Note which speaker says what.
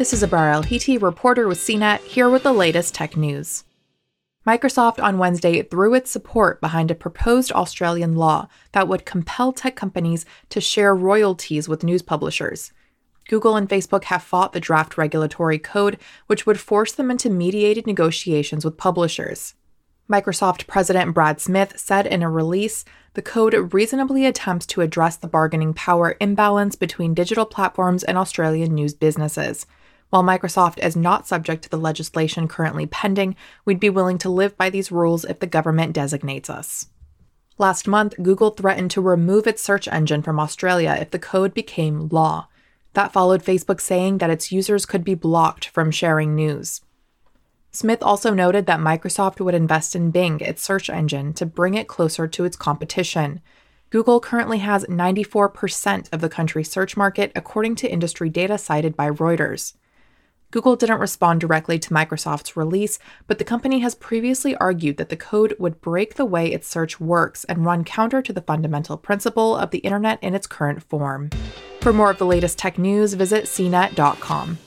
Speaker 1: This is Abrar Al-Heeti, reporter with CNET, here with the latest tech news. Microsoft on Wednesday threw its support behind a proposed Australian law that would compel tech companies to share royalties with news publishers. Google and Facebook have fought the draft regulatory code, which would force them into mediated negotiations with publishers. Microsoft President Brad Smith said in a release the code reasonably attempts to address the bargaining power imbalance between digital platforms and Australian news businesses. While Microsoft is not subject to the legislation currently pending, we'd be willing to live by these rules if the government designates us. Last month, Google threatened to remove its search engine from Australia if the code became law. That followed Facebook saying that its users could be blocked from sharing news. Smith also noted that Microsoft would invest in Bing, its search engine, to bring it closer to its competition. Google currently has 94% of the country's search market, according to industry data cited by Reuters. Google didn't respond directly to Microsoft's release, but the company has previously argued that the code would break the way its search works and run counter to the fundamental principle of the internet in its current form. For more of the latest tech news, visit cnet.com.